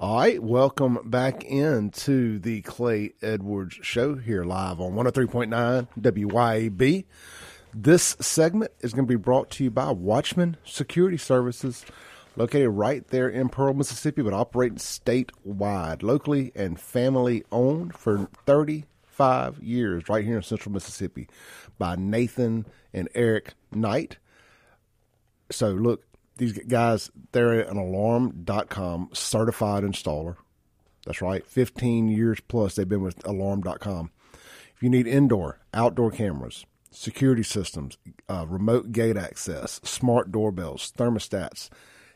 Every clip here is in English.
All right, welcome back into the Clay Edwards Show here live on 103.9 WYAB. This segment is going to be brought to you by Watchman Security Services, located right there in Pearl, Mississippi, but operating statewide, locally and family owned for 35 years, right here in central Mississippi, by Nathan and Eric Knight. So, look, these guys, they're an alarm.com certified installer. That's right. 15 years plus they've been with alarm.com. If you need indoor, outdoor cameras, security systems, uh, remote gate access, smart doorbells, thermostats,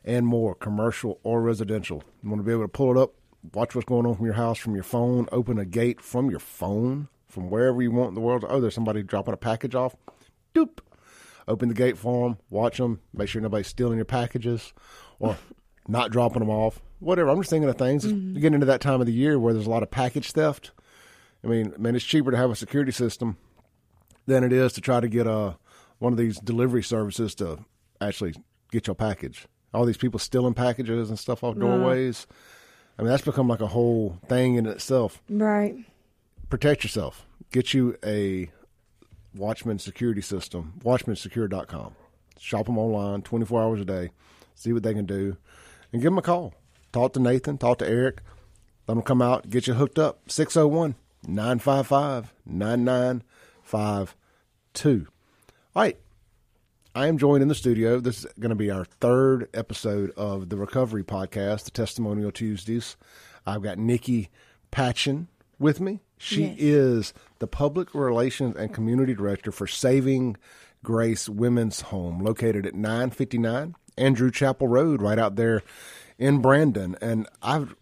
and more, commercial or residential, you want to be able to pull it up, watch what's going on from your house, from your phone, open a gate from your phone, from wherever you want in the world. Oh, there's somebody dropping a package off. Doop open the gate for them, watch them, make sure nobody's stealing your packages or not dropping them off. Whatever. I'm just thinking of things. Mm-hmm. Getting into that time of the year where there's a lot of package theft. I mean, man, it's cheaper to have a security system than it is to try to get a uh, one of these delivery services to actually get your package. All these people stealing packages and stuff off doorways. I mean, that's become like a whole thing in itself. Right. Protect yourself. Get you a Watchman Security System, watchmansecure.com. Shop them online 24 hours a day, see what they can do, and give them a call. Talk to Nathan, talk to Eric. Let them come out, get you hooked up. 601 955 9952. All right. I am joined in the studio. This is going to be our third episode of the Recovery Podcast, the Testimonial Tuesdays. I've got Nikki Patchin with me. She yes. is the Public Relations and Community Director for Saving Grace Women's Home, located at 959 Andrew Chapel Road, right out there in Brandon. And I've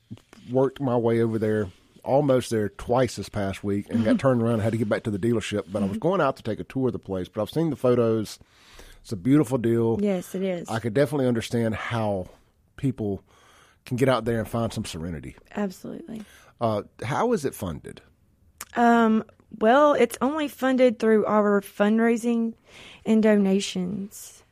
worked my way over there almost there twice this past week and got turned around and had to get back to the dealership. But mm-hmm. I was mm-hmm. going out to take a tour of the place, but I've seen the photos. It's a beautiful deal. Yes, it is. I could definitely understand how people can get out there and find some serenity. Absolutely. Uh, how is it funded? Um, well, it's only funded through our fundraising and donations.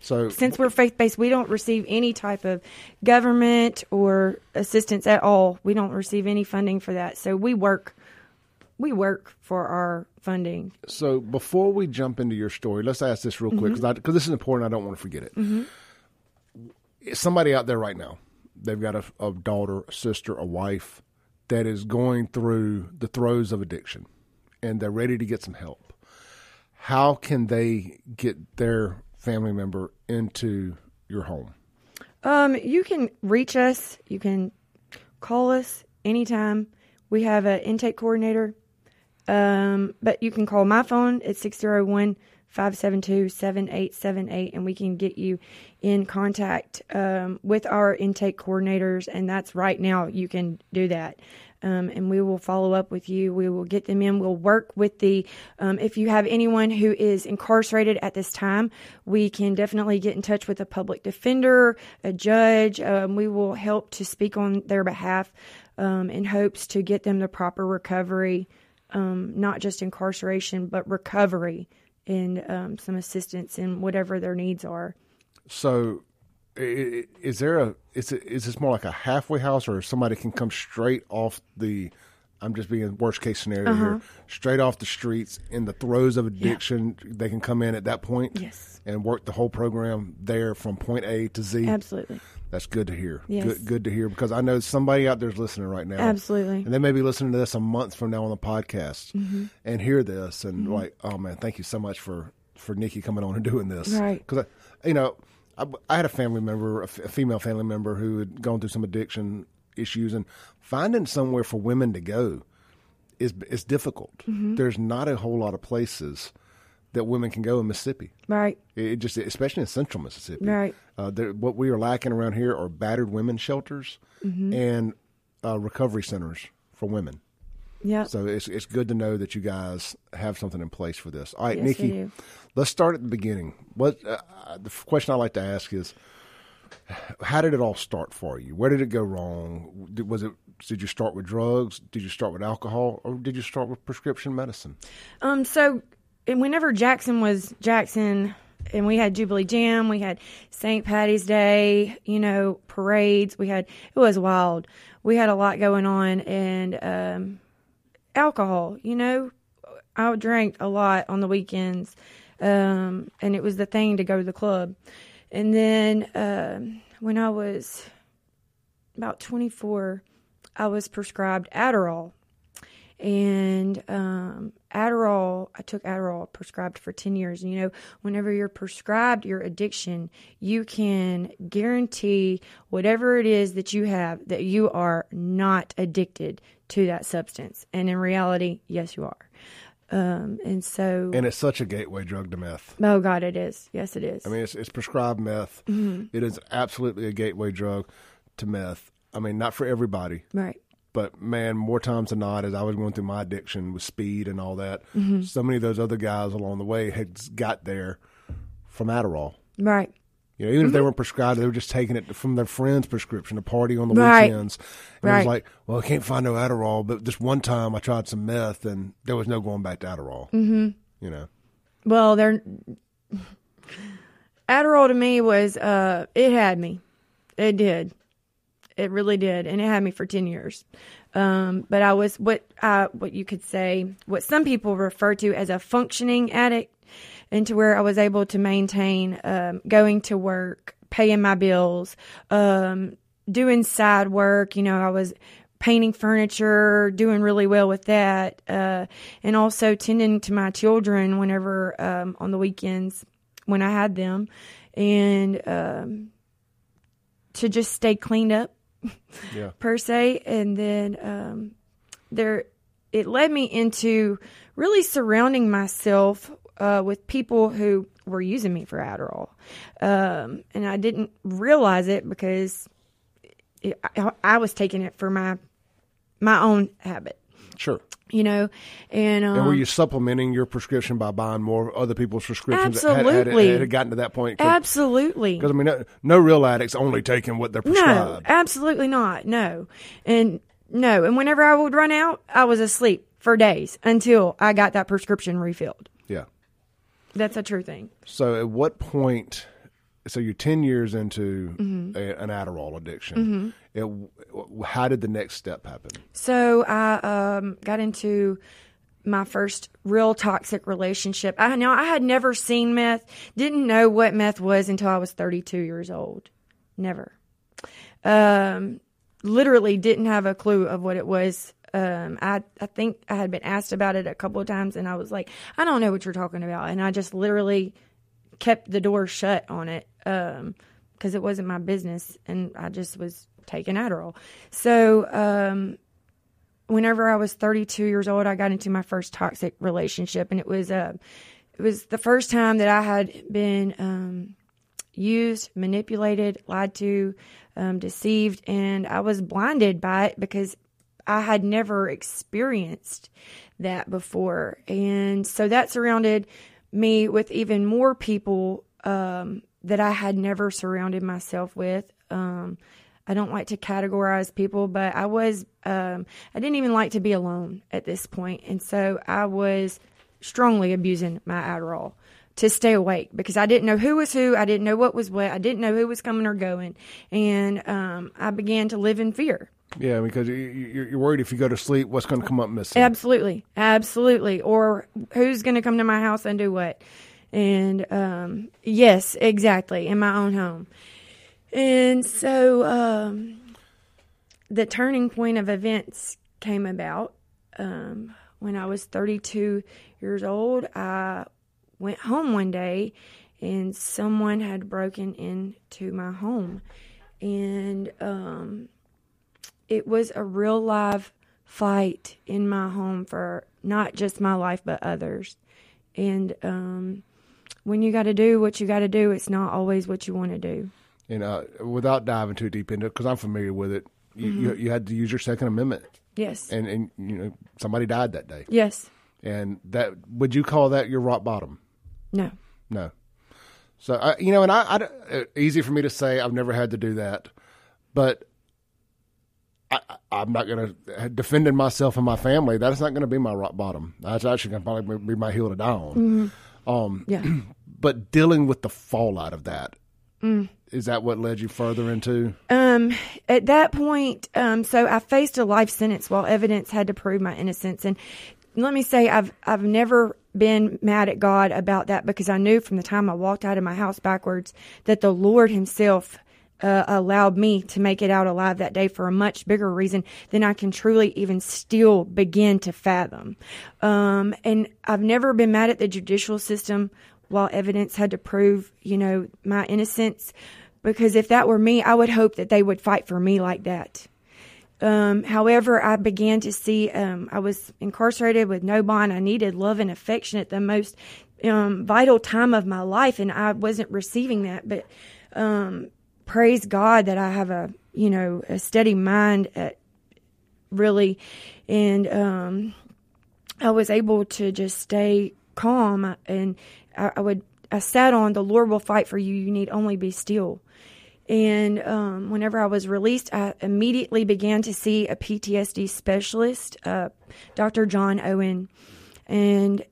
So, since we're faith based, we don't receive any type of government or assistance at all. We don't receive any funding for that. So we work, we work for our funding. So before we jump into your story, let's ask this real quick because mm-hmm. this is important. I don't want to forget it. Mm-hmm. Somebody out there right now, they've got a, a daughter, a sister, a wife that is going through the throes of addiction and they're ready to get some help, how can they get their family member into your home? Um, you can reach us. You can call us anytime. We have an intake coordinator. Um, but you can call my phone at 601 572 7878 and we can get you in contact um, with our intake coordinators. And that's right now, you can do that. Um, and we will follow up with you. We will get them in. We'll work with the, um, if you have anyone who is incarcerated at this time, we can definitely get in touch with a public defender, a judge. Um, we will help to speak on their behalf um, in hopes to get them the proper recovery, um, not just incarceration, but recovery and um, some assistance in whatever their needs are. So, is there a is it is this more like a halfway house, or somebody can come straight off the? I'm just being worst case scenario uh-huh. here. Straight off the streets in the throes of addiction, yeah. they can come in at that point. Yes. And work the whole program there from point A to Z. Absolutely. That's good to hear. Yes. Good, good to hear because I know somebody out there's listening right now. Absolutely. And they may be listening to this a month from now on the podcast mm-hmm. and hear this and mm-hmm. like, oh man, thank you so much for for Nikki coming on and doing this. Right. Because you know, I, I, had a family member, a, f- a female family member, who had gone through some addiction issues, and finding somewhere for women to go is is difficult. Mm-hmm. There's not a whole lot of places that women can go in Mississippi. Right. It just, especially in central Mississippi. Right. Uh, what we are lacking around here are battered women shelters mm-hmm. and uh, recovery centers for women. Yeah. So it's it's good to know that you guys have something in place for this. All right, yes, Nikki, let's start at the beginning. What uh, the question I like to ask is, how did it all start for you? Where did it go wrong? Was it did you start with drugs? Did you start with alcohol, or did you start with prescription medicine? Um. So whenever Jackson was Jackson, and we had Jubilee Jam, we had St. Patty's Day, you know, parades. We had it was wild. We had a lot going on, and um, alcohol. You know, I drank a lot on the weekends, um, and it was the thing to go to the club. And then um when I was about 24, I was prescribed Adderall. And um, Adderall, I took Adderall prescribed for 10 years. And, you know, whenever you're prescribed your addiction, you can guarantee whatever it is that you have that you are not addicted to that substance. And in reality, yes, you are. Um, and so, And it's such a gateway drug to meth. oh God, it is. Yes, it is. I mean, it's, it's prescribed meth. It is absolutely a gateway drug to meth. I mean, not for everybody, right. but man, more times than not, as I was going through my addiction with speed and all that, Mm-hmm. so many of those other guys along the way had got there from Adderall. Right. You know, even if they weren't prescribed, they were just taking it from their friend's prescription to party on the Right. weekends. And it was like, well, I can't find no Adderall, but this one time I tried some meth and there was no going back to Adderall. Mm-hmm. You know, Well, they're Adderall to me was uh it had me. It did. It really did. And it had me for 10 years. Um but I was what uh what you could say what some people refer to as a functioning addict and to where I was able to maintain um going to work, paying my bills, um doing side work, you know, I was painting furniture, doing really well with that, uh, and also tending to my children whenever um, on the weekends when I had them, and um, to just stay cleaned up yeah. per se, and then um, there it led me into really surrounding myself uh, with people who were using me for Adderall, um, and I didn't realize it because it, I, I was taking it for my my own habit, Sure. you know, and um, And were you supplementing your prescription by buying more other people's prescriptions? had- Absolutely. Had, had, it gotten to that point? absolutely Because I mean, no, no real addicts only taking what they're prescribed. No, absolutely not. No. And no. And whenever I would run out, I was asleep for days until I got that prescription refilled. Yeah. That's a true thing. So at what point? So you're ten years into Mm-hmm. a, an Adderall addiction. It, how did the next step happen? So I um, got into my first real toxic relationship. I know I had never seen meth, didn't know what meth was until I was 32 years old. Never. Um, literally didn't have a clue of what it was. Um, I I think I had been asked about it a couple of times, and I was like, I don't know what you're talking about, and I just literally kept the door shut on it because it wasn't my business, and I just was taking Adderall. So um, whenever I was 32 years old, I got into my first toxic relationship, and it was uh, it was the first time that I had been um, used, manipulated, lied to, um, deceived, and I was blinded by it because I had never experienced that before, and so that surrounded me with even more people um, that I had never surrounded myself with. Um, I don't like to categorize people, but I was, um, I didn't even like to be alone at this point. And so I was strongly abusing my Adderall to stay awake because I didn't know who was who. I didn't know what was what. I didn't know who was coming or going. And um, I began to live in fear. Yeah, because you- you- you're worried if you go to sleep, what's going to come up missing? Absolutely. Absolutely. Or who's going to come to my house and do what? And um, yes, exactly, in my own home. And so um, the turning point of events came about um, when I was 32 years old. I went home one day and someone had broken into my home. And um, it was a real live fight in my home for not just my life but others. And um, when you got to do what you got to do, it's not always what you want to do. And uh, without diving too deep into it, because I'm familiar with it, you, Mm-hmm. you, you had to use your Second Amendment, Yes. and and you know somebody died that day, yes. and that would you call that your rock bottom? No. No. So I, you know, and I, I uh, easy for me to say I've never had to do that, but I, I'm not going to defending myself and my family. That's not going to be my rock bottom. That's actually going to probably be my hill to die on. Um, Yeah. but dealing with the fallout of that is that what led you further into? Um, at that point, um, so I faced a life sentence while evidence had to prove my innocence. And let me say, I've I've never been mad at God about that because I knew from the time I walked out of my house backwards that the Lord Himself. Uh, allowed me to make it out alive that day for a much bigger reason than I can truly even still begin to fathom. Um, and I've never been mad at the judicial system while evidence had to prove, you know, my innocence. Because if that were me, I would hope that they would fight for me like that. Um, however, I began to see um, I was incarcerated with no bond. I needed love and affection at the most um, vital time of my life, and I wasn't receiving that. But um, praise God that I have a you know a steady mind at really, and um, I was able to just stay calm. And I, I would I sat on the Lord will fight for you. You need only be still. And um, whenever I was released, I immediately began to see a PTSD specialist, uh, Dr. John Owen. And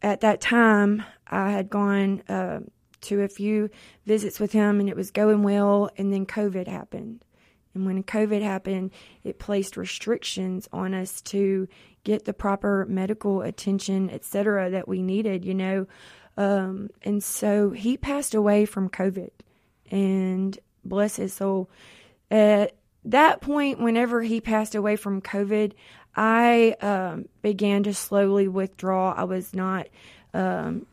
at that time, I had gone uh, to a few visits with him, and it was going well. And then COVID happened. And when COVID happened, it placed restrictions on us to get the proper medical attention, et cetera, that we needed, you know. Um, and so he passed away from COVID and bless his soul. At that point, whenever he passed away from COVID, I um, began to slowly withdraw. I was not um,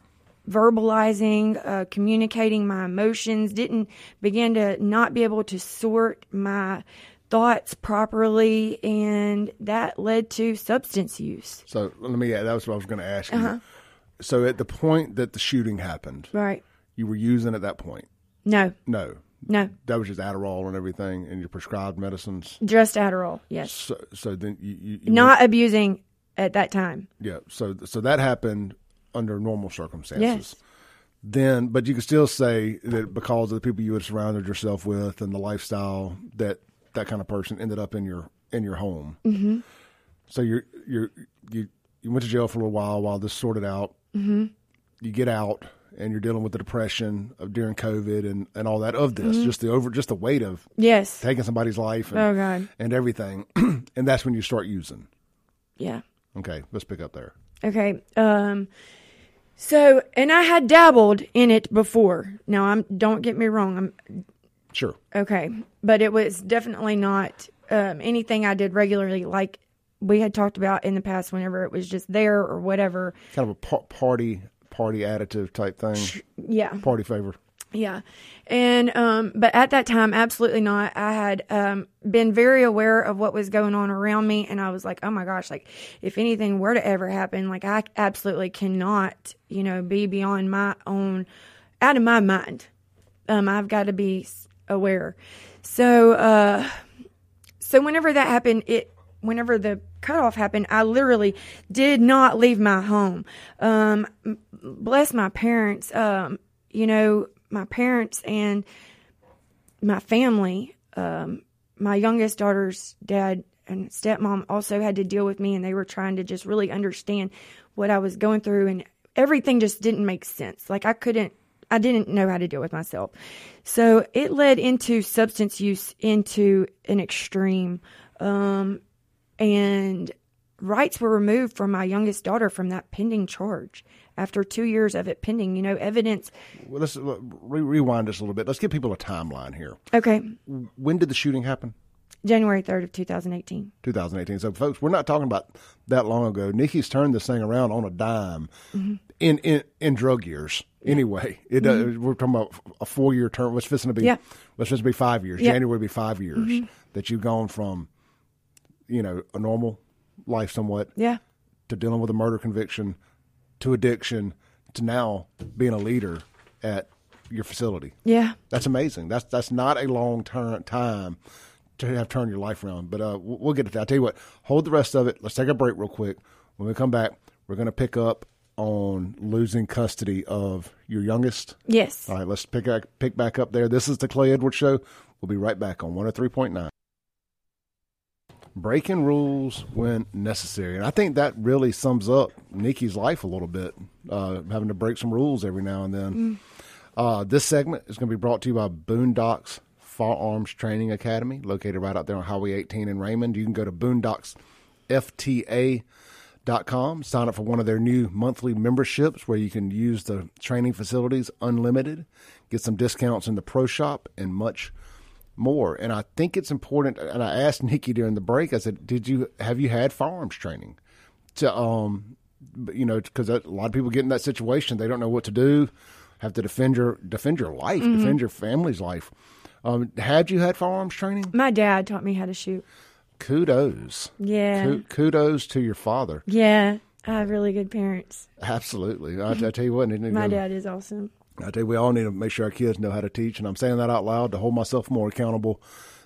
verbalizing, uh, communicating my emotions, didn't begin to not be able to sort my thoughts properly, and that led to substance use. So let me. That was what I was going to ask you. So at the point that the shooting happened, Right. you were using at that point. No, No, no, that was just Adderall and everything, and your prescribed medicines. just Adderall. Yes. So, so then you, you, you Not abusing at that time. yeah. So, so that happened under normal circumstances. Yes. Then, but you can still say that because of the people you had surrounded yourself with and the lifestyle that that kind of person ended up in your in your home. Mm-hmm. So you're you're you you went to jail for a little while while this sorted out. Mm-hmm. You get out and you're dealing with the depression of during COVID and, and all that of this, just the over just the weight of Yes. taking somebody's life and, Oh, God. and everything, and that's when you start using. Yeah. Okay, let's pick up there. Okay. Um so and I had dabbled in it before. Now I'm don't get me wrong. I'm Sure. okay, but it was definitely not um anything I did regularly like we had talked about in the past whenever it was just there or whatever. Kind of a pa- party party additive type thing. Yeah. Party favor. Yeah. And um but at that time absolutely not. I had um been very aware of what was going on around me and I was like, "Oh my gosh, like if anything were to ever happen, like I absolutely cannot, you know, be beyond my own out of my mind. Um I've got to be aware." So uh so whenever that happened, it whenever the cutoff happened, I literally did not leave my home. Um, bless my parents. Um, you know, my parents and my family. Um, my youngest daughter's dad and stepmom also had to deal with me, and they were trying to just really understand what I was going through, and everything just didn't make sense. Like I couldn't. I didn't know how to deal with myself. So it led into substance use into an extreme. Um, and rights were removed from my youngest daughter from that pending charge after two years of it pending. You know, evidence. Well, let's uh, re- rewind this a little bit. Let's give people a timeline here. Okay, When did the shooting happen? January 3rd of 2018. 2018. So, folks, we're not talking about that long ago. Nikki's turned this thing around on a dime in, in in drug years. Anyway, it uh, we're talking about a four year term. What's supposed to be? Yeah. What's supposed to be five years? Yeah. January would be five years that you've gone from, you know, a normal life somewhat Yeah. to dealing with a murder conviction to addiction to now being a leader at your facility. Yeah. That's amazing. That's that's not a long term time to have turned your life around. But uh, we'll get to that. I'll tell you what. Hold the rest of it. Let's take a break real quick. When we come back, we're going to pick up on losing custody of your youngest. Yes. All right, let's pick back, pick back up there. This is the Clay Edwards Show. We'll be right back on 103.9. breaking rules when necessary. And I think that really sums up Nikki's life a little bit, uh, having to break some rules every now and then. Uh, this segment is going to be brought to you by Boondocks Firearms Training Academy, located right out there on Highway 18 in Raymond. You can go to boondocksfta.com, sign up for one of their new monthly memberships where you can use the training facilities unlimited, get some discounts in the pro shop, and much more. And I think it's important. And I asked Nikki during the break. I said, "Did you have you had firearms training?" To um, you know, because a lot of people get in that situation, they don't know what to do, have to defend your defend your life, defend your family's life. Um, had you had firearms training? My dad taught me how to shoot. Kudos, Yeah. Ku- kudos to your father. Yeah. I have really good parents. Absolutely, I, I tell you what, My dad is awesome. I tell you, we all need to make sure our kids know how to teach, and I'm saying that out loud to hold myself more accountable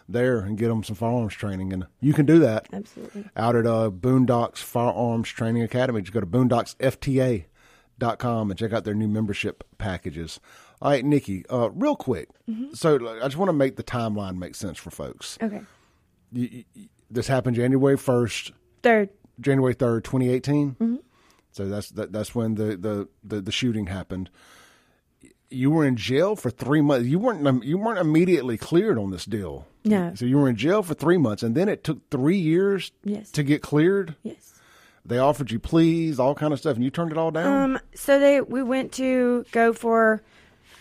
there and get them some firearms training. And you can do that Absolutely. out at uh, Boondocks Firearms Training Academy. Just go to boondocksfta.com and check out their new membership packages. All right, Nikki, uh, real quick. So like, I just want to make the timeline make sense for folks. Okay. You, you, this happened January 1st, Third. January 3rd, 2018. So that's that, that's when the, the, the, the shooting happened. You were in jail for three months. You weren't you weren't immediately cleared on this deal. No. So you were in jail for three months, and then it took three years Yes. to get cleared. Yes. They offered you pleas, all kind of stuff, and you turned it all down. Um. So they we went to go for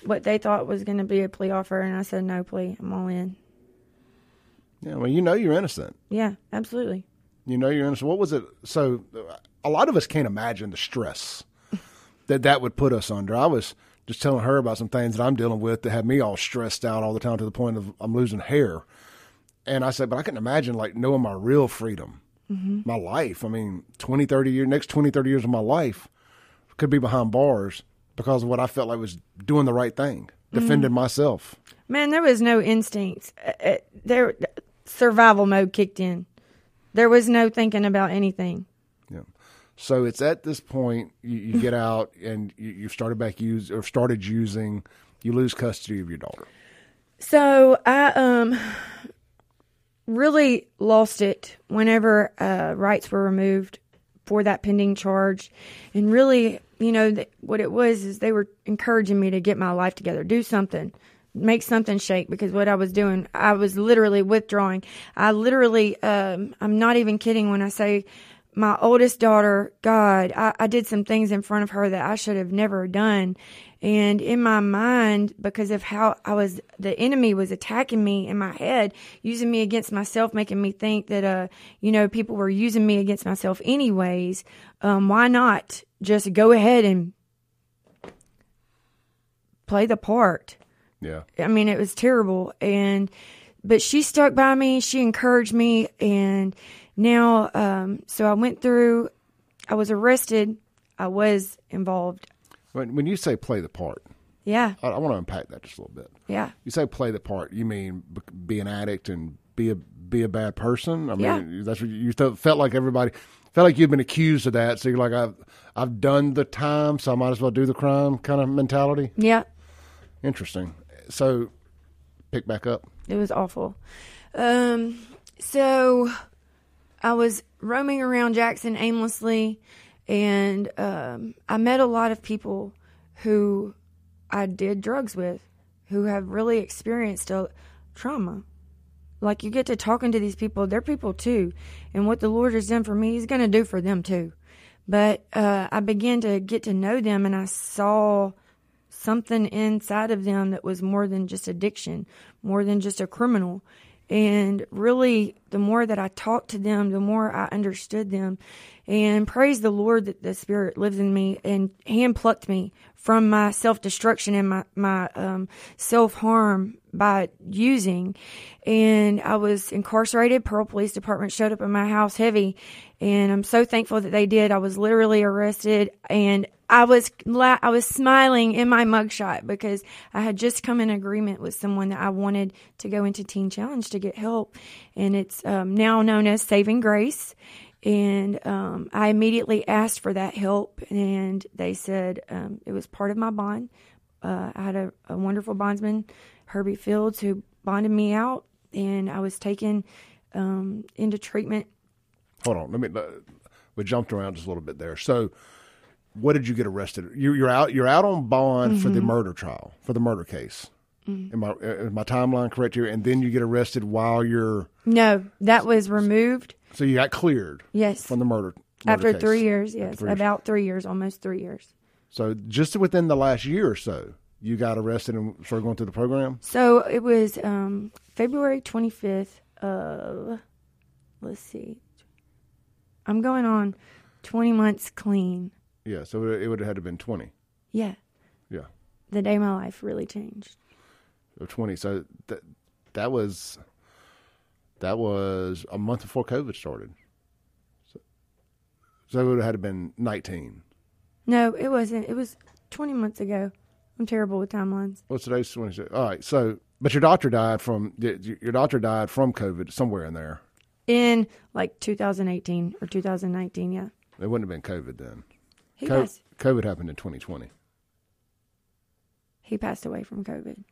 what they thought was going to be a plea offer, and I said no plea. I'm all in. yeah, well, you know you're innocent. Yeah. Absolutely. You know you're innocent. What was it? So, a lot of us can't imagine the stress that that would put us under. I was just telling her about some things that I'm dealing with that have me all stressed out all the time to the point of I'm losing hair. And I said, but I can imagine like knowing my real freedom, my life. I mean, 20, 30 years, next 20, 30 years of my life could be behind bars because of what I felt like was doing the right thing, defending myself. Man, there was no instincts. Uh, uh, There, survival mode kicked in. There was no thinking about anything. So it's at this point you, you get out and you, you've started back use or started using. You lose custody of your daughter. So I um really lost it whenever uh, rights were removed for that pending charge, and really, you know, th- what it was is they were encouraging me to get my life together, do something, make something shake because what I was doing, I was literally withdrawing. I literally, um, I'm not even kidding when I say. My oldest daughter, God, I, I did some things in front of her that I should have never done. And in my mind, because of how I was, the enemy was attacking me in my head, using me against myself, making me think that, uh, you know, people were using me against myself anyways. Um, why not just go ahead and play the part? Yeah. I mean, it was terrible. And, but she stuck by me. She encouraged me. And now, um, so I went through, I was arrested. I was involved. When, when you say play the part, Yeah. I, I want to unpack that just a little bit. Yeah. You say play the part. You mean be an addict and be a be a bad person? I mean, Yeah. that's what you felt, felt like. Everybody felt like you've been accused of that. So you're like, I've I've done the time, so I might as well do the crime kind of mentality. Yeah. Interesting. So pick back up. It was awful. Um, so I was roaming around Jackson aimlessly, and um, I met a lot of people who I did drugs with who have really experienced a trauma. Like you get to talking to these people, they're people too, and what the Lord has done for me, He's going to do for them too. But uh, I began to get to know them, and I saw something inside of them that was more than just addiction, more than just a criminal. And really, the more that I talked to them, the more I understood them. And praise the Lord that the Spirit lives in me and hand plucked me from my self destruction and my, my um, self harm by using. And I was incarcerated. Pearl Police Department showed up in my house heavy. And I'm so thankful that they did. I was literally arrested and I was la- I was smiling in my mugshot because I had just come in agreement with someone that I wanted to go into Teen Challenge to get help, and it's um, now known as Saving Grace. And um, I immediately asked for that help, and they said um, it was part of my bond. Uh, I had a, a wonderful bondsman, Herbie Fields, who bonded me out, and I was taken um, into treatment. Hold on, let me. Uh, we jumped around just a little bit there. So, what did you get arrested? You, you're out. You're out on bond for Mm-hmm. the murder trial for the murder case. Am I is my timeline correct here? And then you get arrested while you're. No, that was removed. So you got cleared Yes, from the murder. murder after case. three years. Yes, three years. about three years, almost three years. So just within the last year or so, you got arrested and started going through the program. So it was um, February 25th of, let's see, I'm going on 20 months clean. Yeah. So it, it would have had to have been twenty. Yeah, Yeah. the day my life really changed. Or twenty. So that that was that was a month before COVID started. So, so it would have been nineteen. No, it wasn't. It was 20 months ago. I'm terrible with timelines. What's today's twenty six? All right. So, but your doctor died from your doctor died from COVID somewhere in there. In like 2018 or 2019, yeah. It wouldn't have been COVID then. He Co- passed. COVID happened in twenty twenty. He passed away from COVID.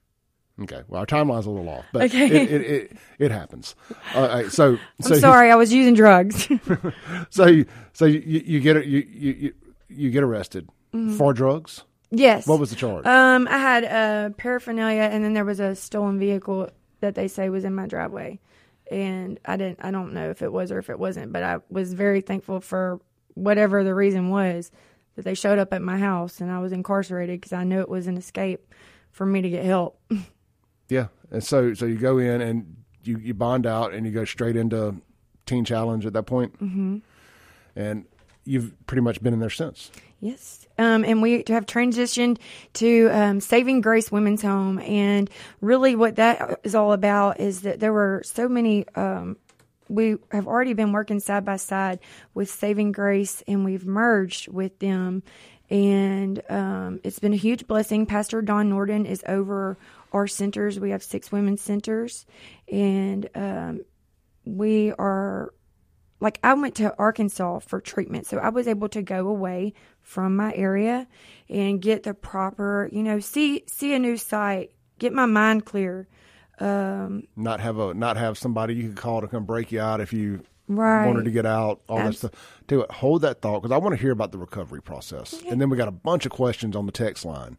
Okay. Well, our timeline's a little off, but Okay. it, it, it, it happens. Right. So, so I'm sorry, I was using drugs. So, you, so you, you get you, you you get arrested for drugs. yes. What was the charge? Um, I had uh, paraphernalia, and then there was a stolen vehicle that they say was in my driveway, and I didn't. I don't know if it was or if it wasn't, but I was very thankful for whatever the reason was that they showed up at my house, and I was incarcerated because I knew it was an escape for me to get help. yeah. And so so you go in and you you bond out and you go straight into Teen Challenge at that point. Mm-hmm. And you've pretty much been in there since. Yes. Um, and we have transitioned to um, Saving Grace Women's Home. And really, what that is all about is that there were so many. Um, we have already been working side by side with Saving Grace, and we've merged with them. And um, it's been a huge blessing. Pastor Don Norden is over our centers. We have six women's centers, and um, we are like I went to Arkansas for treatment, so I was able to go away from my area and get the proper, you know, see see a new site, get my mind clear. Not have a not have somebody you could call to come break you out if you Right. wanted to get out. All that stuff. Tell what, hold that thought because I want to hear about the recovery process. And then we got a bunch of questions on the text line.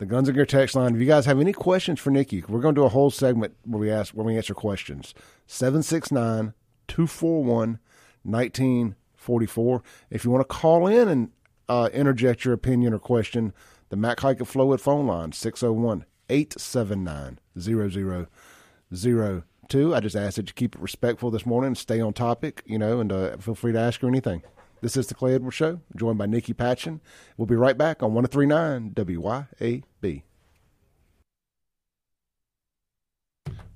The Guns and Gear text line. If you guys have any questions for Nikki, we're going to do a whole segment where we ask where we answer questions. 769 241 1944. If you want to call in and uh, interject your opinion or question, the Mac Haik Flowood phone line 601 879 0002. I just ask that you keep it respectful this morning, stay on topic, you know, and uh, feel free to ask her anything. This is the Clay Edwards Show, joined by Nikki Patchin. We'll be right back on 1039 WYAB.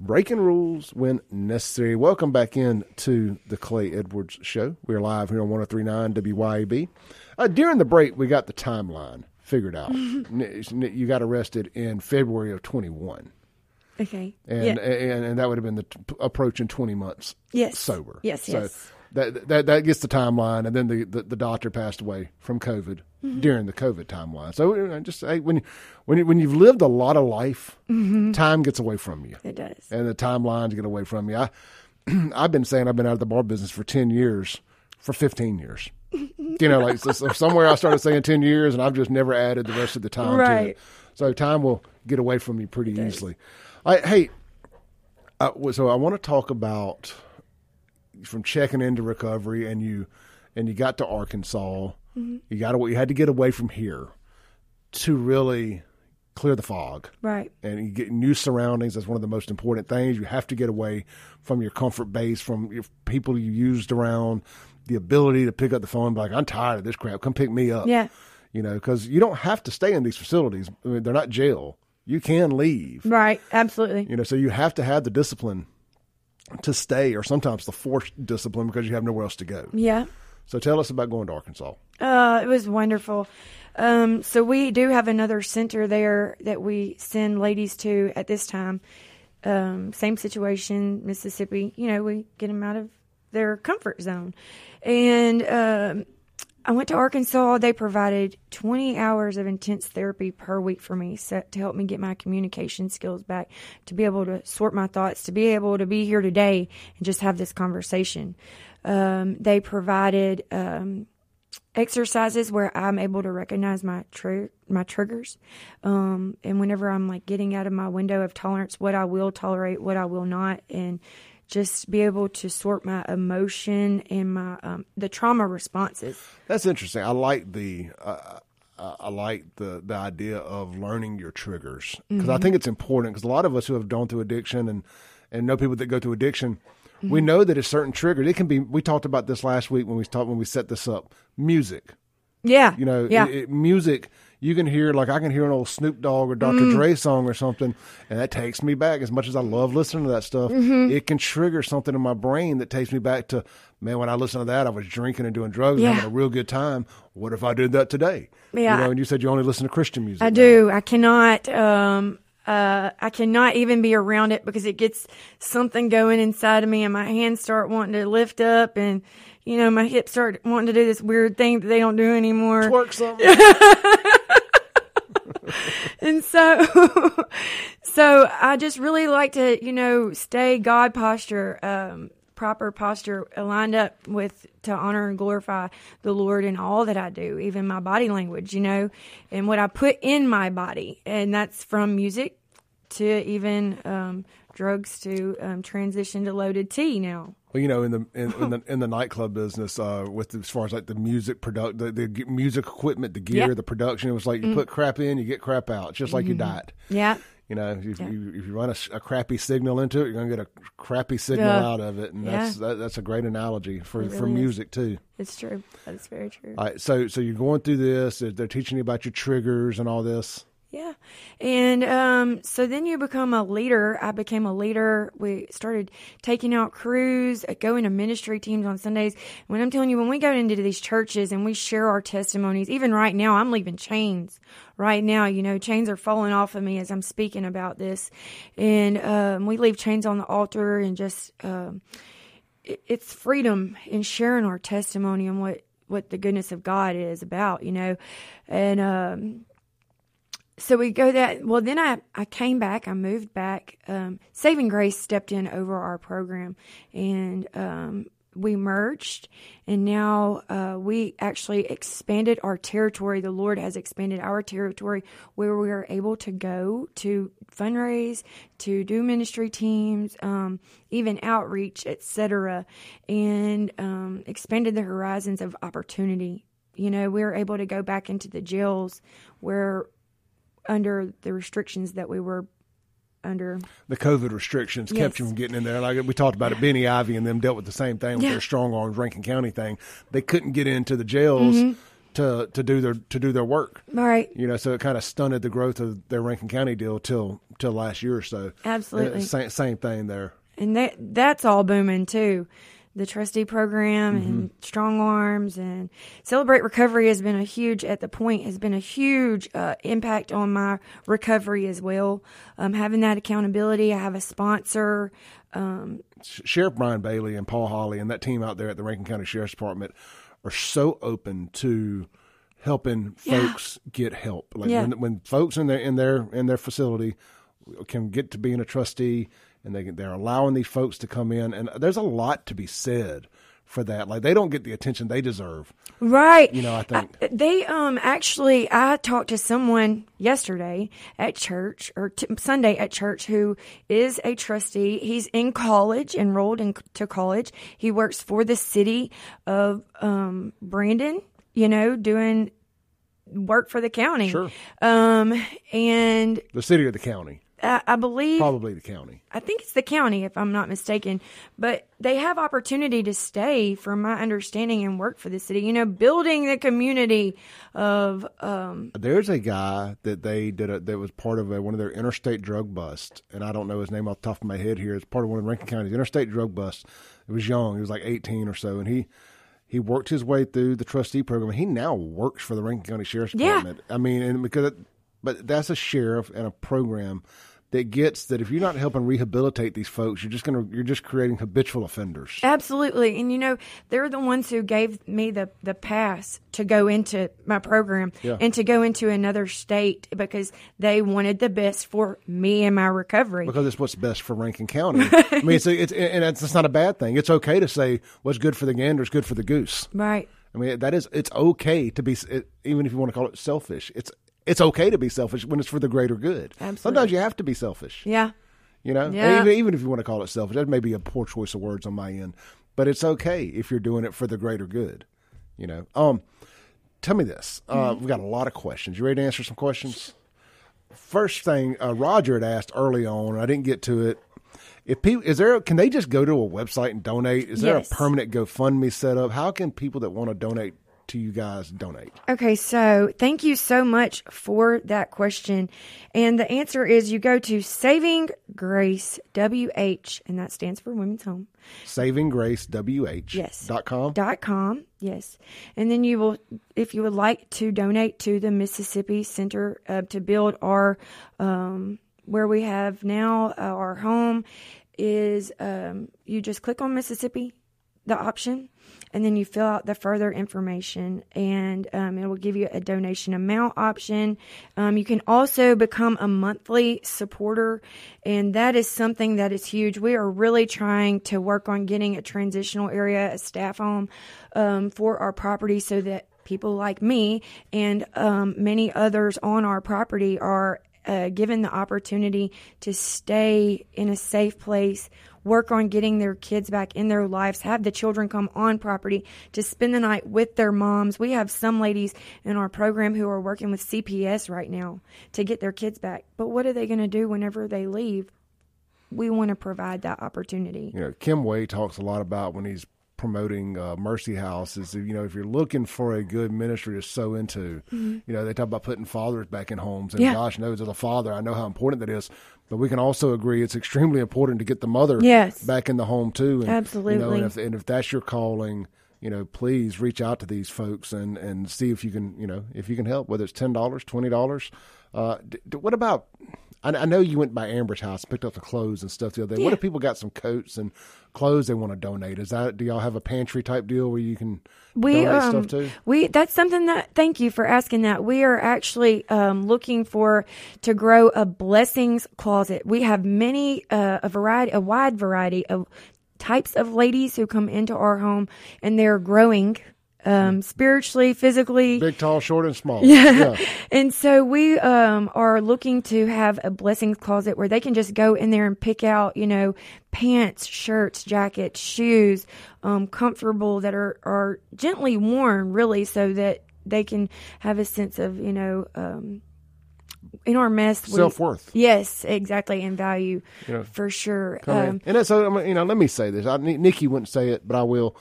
Breaking rules when necessary. Welcome back in to the Clay Edwards Show. We're live here on 1039 WYAB. Uh, during the break, we got the timeline figured out. You got arrested in February of 21. Okay. And, yeah. and and that would have been the t- approaching 20 months Yes. sober. Yes, So yes. That, that that gets the timeline, and then the, the, the doctor passed away from COVID Mm-hmm. during the COVID timeline. So just hey, when when you, when you've lived a lot of life, Mm-hmm. time gets away from you, It does. and the timelines get away from you. I I've been saying I've been out of the bar business for ten years, for fifteen years. you know, like so, so somewhere I started saying ten years, and I've just never added the rest of the time to Right. it. So time will get away from you pretty easily. I, hey, uh, so I want to talk about from checking into recovery, and you and you got to Arkansas. Mm-hmm. You got to you had to get away from here to really clear the fog Right. and you get new surroundings. That's one of the most important things. You have to get away from your comfort base, from your people you used around, the ability to pick up the phone and be like, I'm tired of this crap. Come pick me up. Yeah. You know, because you don't have to stay in these facilities. I mean, they're not jail. You can leave. Right. Absolutely. You know, so you have to have the discipline to stay, or sometimes the forced discipline because you have nowhere else to go. Yeah. So tell us about going to Arkansas. Uh, it was wonderful. Um, so we do have another center there that we send ladies to at this time. Um, same situation, Mississippi. You know, we get them out of their comfort zone, and um, I went to Arkansas. They provided 20 hours of intense therapy per week for me to help me get my communication skills back, to be able to sort my thoughts, to be able to be here today and just have this conversation. Um, they provided um, exercises where I'm able to recognize my tr- my triggers, um, and whenever I'm like getting out of my window of tolerance, what I will tolerate, what I will not, and just be able to sort my emotion and my um, the trauma responses. That's interesting. I like the uh, uh, I like the the idea of learning your triggers because I think it's important because a lot of us who have gone through addiction and and know people that go through addiction. We know that a certain trigger. It can be. We talked about this last week when we talked when we set this up. Music. Yeah, You know, yeah, it, it- music. You can hear like I can hear an old Snoop Dogg or Dr. Dre song or something, and that takes me back. As much as I love listening to that stuff, it can trigger something in my brain that takes me back to man. When I listen to that, I was drinking and doing drugs, and Yeah. having a real good time. What if I did that today? Yeah. You know, and you said you only listen to Christian music. I now. do. I cannot. Um, uh, I cannot even be around it because it gets something going inside of me, and my hands start wanting to lift up, and you know, my hips start wanting to do this weird thing that they don't do anymore. Twerk something. And so, so I just really like to, you know, stay God posture, um, proper posture, aligned up with to honor and glorify the Lord in all that I do, even my body language, you know, and what I put in my body, and that's from music to even um, drugs to um, transition to loaded tea now. Well, you know, in the in, in the in the nightclub business, uh, with as far as like the music product, the, the music equipment, the gear, Yeah. Mm-hmm. the production, it was like you put crap in, you get crap out. Just like your diet. Yeah. You know, if you if you run a crappy signal into it, you're going to get a crappy signal Yeah. out of it, and that's that, that's a great analogy for It for really is. music too. It's true. That's very true. All right, so so you're going through this. They're teaching you about your triggers and all this. Yeah. And um, so then you become a leader. I became a leader. We started taking out crews, uh, going to ministry teams on Sundays. When I'm telling you, when we go into these churches and we share our testimonies, even right now, I'm leaving chains. Right now, you know, chains are falling off of me as I'm speaking about this. And um, we leave chains on the altar and just. Um, it- it's freedom in sharing our testimony and what what the goodness of God is about, you know, and um, so we go that well then i i came back i moved back um saving grace stepped in over our program and um we merged and now uh, we actually expanded our territory. The lord has expanded our territory where we are able to go to fundraise to do ministry teams um, even outreach etc and um, expanded the horizons of opportunity. You know we were able to go back into the jails where under the restrictions that we were under. The COVID restrictions kept Yes. you from getting in there. Like we talked about it, Benny Ivy and them dealt with the same thing with Yeah. their strong arms Rankin County thing. They couldn't get into the jails Mm-hmm. to to do their to do their work. All right. You know, so it kind of stunted the growth of their Rankin County deal till till last year or so. Absolutely. Uh, same same thing there. And that that's all booming too. The trustee program and strong arms and celebrate recovery has been a huge at the point has been a huge uh, impact on my recovery as well. Um, having that accountability, I have a sponsor. Um, Sheriff Bryan Bailey and Paul Holly and that team out there at the Rankin County Sheriff's Department are so open to helping Yeah. folks get help. Like Yeah. when, when folks in their in their in their facility can get to being a trustee and they they're allowing these folks to come in and there's a lot to be said for that. Like they don't get the attention they deserve. Right. You know, I think They um actually I talked to someone yesterday at church or t- Sunday at church who is a trustee. He's in college, enrolled into college. He works for the city of um Brandon, you know, doing work for the county. Sure. Um and the city or the county, I, I believe probably the county. I think it's the county, if I'm not mistaken. But they have opportunity to stay, from my understanding, and work for the city. You know, building the community of um, There's a guy that they did a, that was part of a, one of their interstate drug busts, and I don't know his name off the top of my head here. It's part of one of Rankin County's interstate drug busts. It was young; he was like 18 or so, and he he worked his way through the trustee program. He now works for the Rankin County Sheriff's Yeah. Department. I mean, and because it, but that's a sheriff and a program that gets that if you're not helping rehabilitate these folks, you're just gonna you're just creating habitual offenders. Absolutely. And you know, they're the ones who gave me the, the pass to go into my program Yeah. and to go into another state because they wanted the best for me and my recovery. because it's what's best for Rankin County. I mean, it's, it's and it's, it's not a bad thing. It's okay to say what's good for the gander is good for the goose. right. I mean, that is it's okay to be even if you want to call it selfish. It's it's okay to be selfish when it's for the greater good. Absolutely. Sometimes you have to be selfish. Yeah. You know, Yeah. even, even if you want to call it selfish, that may be a poor choice of words on my end, but it's okay if you're doing it for the greater good. You know, um, tell me this. Uh, Mm-hmm. We've got a lot of questions. You ready to answer some questions? First thing, uh, Roger had asked early on. I didn't get to it. If people is there, can they just go to a website and donate? Is there Yes. a permanent GoFundMe set up? How can people that want to donate to you guys donate? Okay, so thank you so much for that question. And the answer is you go to Saving Grace WH, and that stands for Women's Home. Saving Grace WH. Yes. dot com. dot com yes and then you will if you would like to donate to the mississippi center uh, to build our um, where we have now uh, our home is um, you just click on mississippi the option and then you fill out the further information and um, it will give you a donation amount option. Um, you can also become a monthly supporter and that is something that is huge. We are really trying to work on getting a transitional area a staff home um, for our property so that people like me and um, many others on our property are uh, given the opportunity to stay in a safe place, work on getting their kids back in their lives, have the children come on property to spend the night with their moms. We have some ladies in our program who are working with CPS right now to get their kids back. But what are they going to do whenever they leave? We want to provide that opportunity. you know, Kim Way talks a lot about when he's promoting uh, Mercy House is you know if you're looking for a good ministry to sow into, you know they talk about putting fathers back in homes, and Mm-hmm. Yeah. gosh knows as a father I know how important that is. But we can also agree it's extremely important to get the mother Yes. back in the home too. And, You know, Absolutely. and if, and if that's your calling, you know, please reach out to these folks and and see if you can you know if you can help, whether it's ten dollars, twenty dollars. Uh, d- d- what about? I, I know you went by Amber's house, picked up the clothes and stuff the other day. What if people got some coats and clothes they want to donate? Is that do y'all have a pantry type deal where you can we donate um, stuff too? we that's something that thank you for asking that we are actually um, looking for to grow a blessings closet we have many uh, a variety a wide variety of types of ladies who come into our home and they're growing um, spiritually physically Big, tall, short, and small. Yeah. and so we um, are looking to have a blessings closet where they can just go in there and pick out, you know, pants, shirts, jackets, shoes, um, comfortable that are, are gently worn, really, so that they can have a sense of, you know, um, in our mess. Self-worth. Yes, exactly, and value know, for sure. Um, and that's so. You know, let me say this. I, Nikki wouldn't say it, but I will.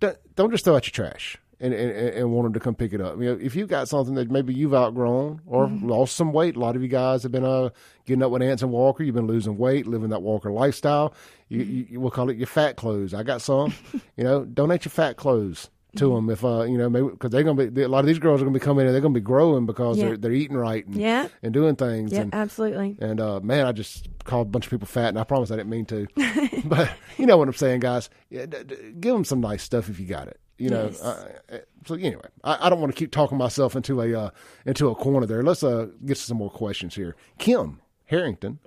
Don't, don't just throw out your trash and, and, and want them to come pick it up. You know, if you've got something that maybe you've outgrown or Mm-hmm. lost some weight, a lot of you guys have been uh, getting up with Ants and Walker. You've been losing weight, living that Walker lifestyle. You, Mm-hmm. you, you we'll call it your fat clothes. I got some. you know, donate your fat clothes to them if uh you know maybe because they're gonna be a lot of these girls are gonna be coming in they're gonna be growing because Yeah. they're they're eating right and, Yeah. and doing things yeah, and absolutely. and uh, man, I just called a bunch of people fat, and I promise I didn't mean to. but you know what I'm saying, guys. Yeah, d- d- give them some nice stuff if you got it. You know. Yes. Uh, uh, so anyway, I, I don't want to keep talking myself into a uh, into a corner there. Let's uh, get to some more questions here. Kim Harrington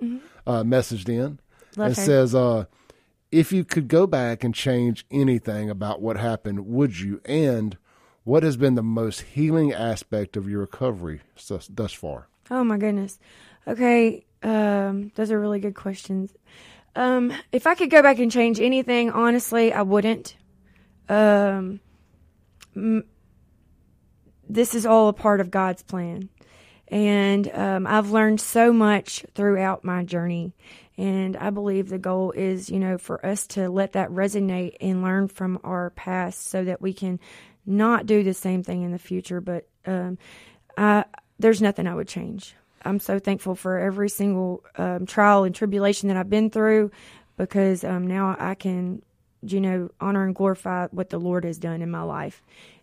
uh, messaged in Love and her. says, uh, "If you could go back and change anything about what happened, would you? And what has been the most healing aspect of your recovery thus, thus far?" Oh my goodness. Okay, um, those are really good questions. Um, if I could go back and change anything, honestly, I wouldn't. Um, m- this is all a part of God's plan. And um, I've learned so much throughout my journey. And I believe the goal is, you know, for us to let that resonate and learn from our past so that we can not do the same thing in the future. But um, I, there's nothing I would change. I'm so thankful for every single um, trial and tribulation that I've been through because um, now I can, you know, honor and glorify what the Lord has done in my life.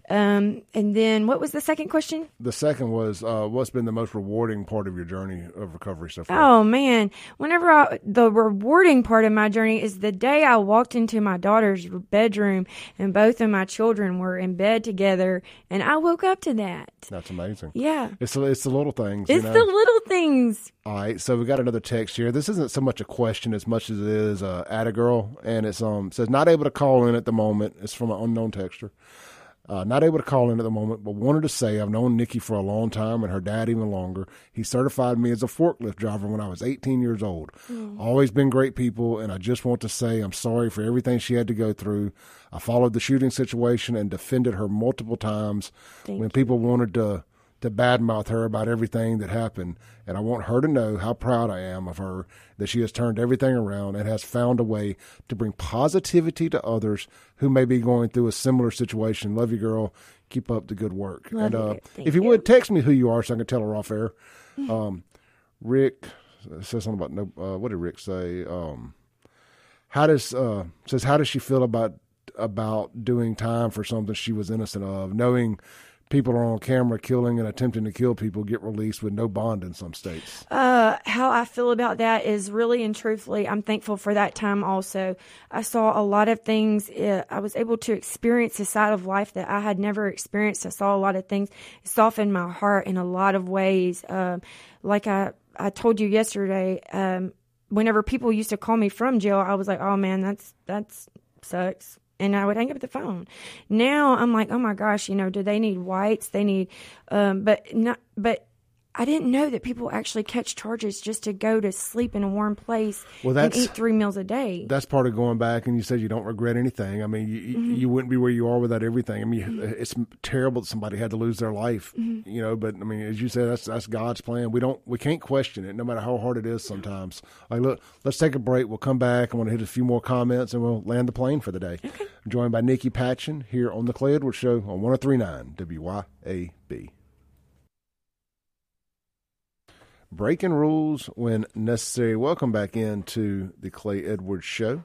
Um, and then what was the second question? The second was, uh, what's been the most rewarding part of your journey of recovery so far? Oh man, whenever I, the rewarding part of my journey is the day I walked into my daughter's bedroom and both of my children were in bed together, and I woke up to that. That's amazing. Yeah, It's the- it's the little things. it's you know? the little things. All right, so we got another text here. This isn't so much a question as much as it is uh, at a girl, and it's um says not able to call in at the moment. It's from an unknown texter. Uh, not able to call in at the moment, but wanted to say I've known Nikki for a long time and her dad even longer. He certified me as a forklift driver when I was 18 years old. Always been great people, and I just want to say I'm sorry for everything she had to go through. I followed the shooting situation and defended her multiple times Thank when people wanted to to badmouth her about everything that happened. And I want her to know how proud I am of her that she has turned everything around and has found a way to bring positivity to others who may be going through a similar situation. Love you, girl. Keep up the good work. Love and you. uh, if you, you. would text me who you are so I can tell her off air. Um, Rick says something about no. Uh, what did Rick say? Um, how does uh, says how does she feel about about doing time for something she was innocent of, knowing people are on camera killing and attempting to kill people get released with no bond in some states. Uh, how I feel about that is really and truthfully, I'm thankful for that time also. I saw a lot of things. Uh, I was able to experience a side of life that I had never experienced. I saw a lot of things It softened my heart in a lot of ways. Um, like I, I told you yesterday, um, whenever people used to call me from jail, I was like, oh man, that's, that's sucks. And I would hang up the phone. Now I'm like, oh my gosh, you know, do they need whites? They need, um, but not, but I didn't know that people actually catch charges just to go to sleep in a warm place Well, and that's- eat three meals a day. That's part of going back, and you said you don't regret anything. I mean, you, you- Mm-hmm. you wouldn't be where you are without everything. I mean, it's terrible that somebody had to lose their life, Mm-hmm. you know. But I mean, as you said, that's that's God's plan. We don't, we can't question it, no matter how hard it is. Sometimes, like, look, let's take a break. We'll come back. I want to hit a few more comments, and we'll land the plane for the day. Okay. Joined by Nikki Patchin here on the Clay Edwards Show on 103.9 WYAB. Breaking rules when necessary. Welcome back into the Clay Edwards Show.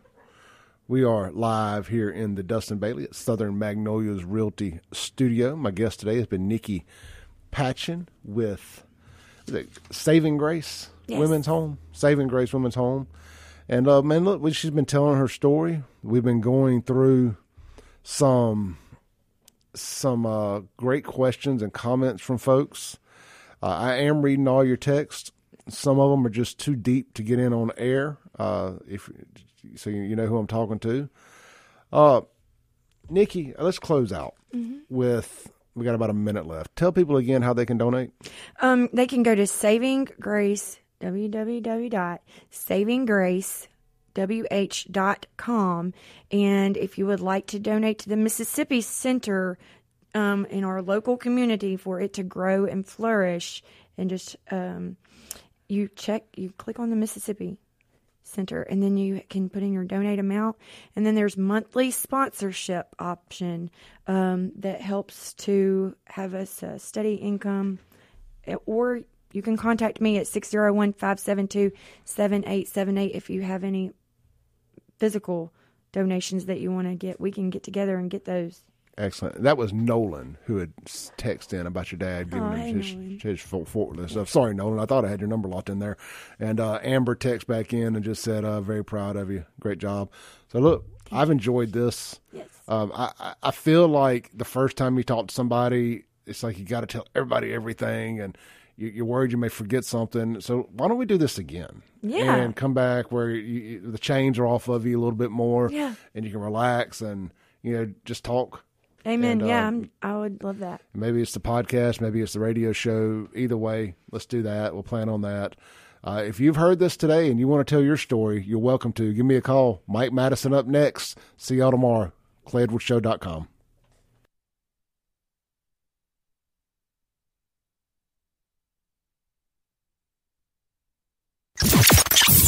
We are live here in the Dustin Bailey at Southern Magnolias Realty Studio. My guest today has been Nikki Patchin with Saving Grace Yes. Women's Home. Saving Grace Women's Home. And uh, man, look, she's been telling her story. We've been going through some some uh, great questions and comments from folks. Uh, I am reading all your texts. Some of them are just too deep to get in on air. Uh, if so, you know who I'm talking to. Uh, Nikki, let's close out with. We got about a minute left. Tell people again how they can donate. Um, they can go to Saving Grace, www.savinggracewh.com. And if you would like to donate to the Mississippi Center um, in our local community for it to grow and flourish, and just um, you check, you click on the Mississippi Center, and then you can put in your donate amount. And then there's monthly sponsorship option um, that helps to have us a steady income. Uh, Or you can contact me at 601 572 7878 if you have any physical donations that you want to get. We can get together and get those. Excellent. That was Nolan who had texted in about your dad giving Oh, him his, Nolan. his full forklift stuff. Sorry, Nolan. I thought I had your number locked in there. And uh, Amber texted back in and just said, uh, "Very proud of you. Great job." So look, I've enjoyed this. Yes. Um, I, I- feel like the first time you talk to somebody, it's like you got to tell everybody everything, and you, you're worried you may forget something. So why don't we do this again? Yeah. And come back where you, you- the chains are off of you a little bit more. Yeah. And you can relax and you know just talk. Amen. And, yeah, I'm, I would love that. Maybe it's the podcast, maybe it's the radio show. Either way, let's do that. We'll plan on that. Uh, if you've heard this today and you want to tell your story, you're welcome to. Give me a call. Mike Madison up next. See y'all tomorrow. ClayEdwardsShow.com.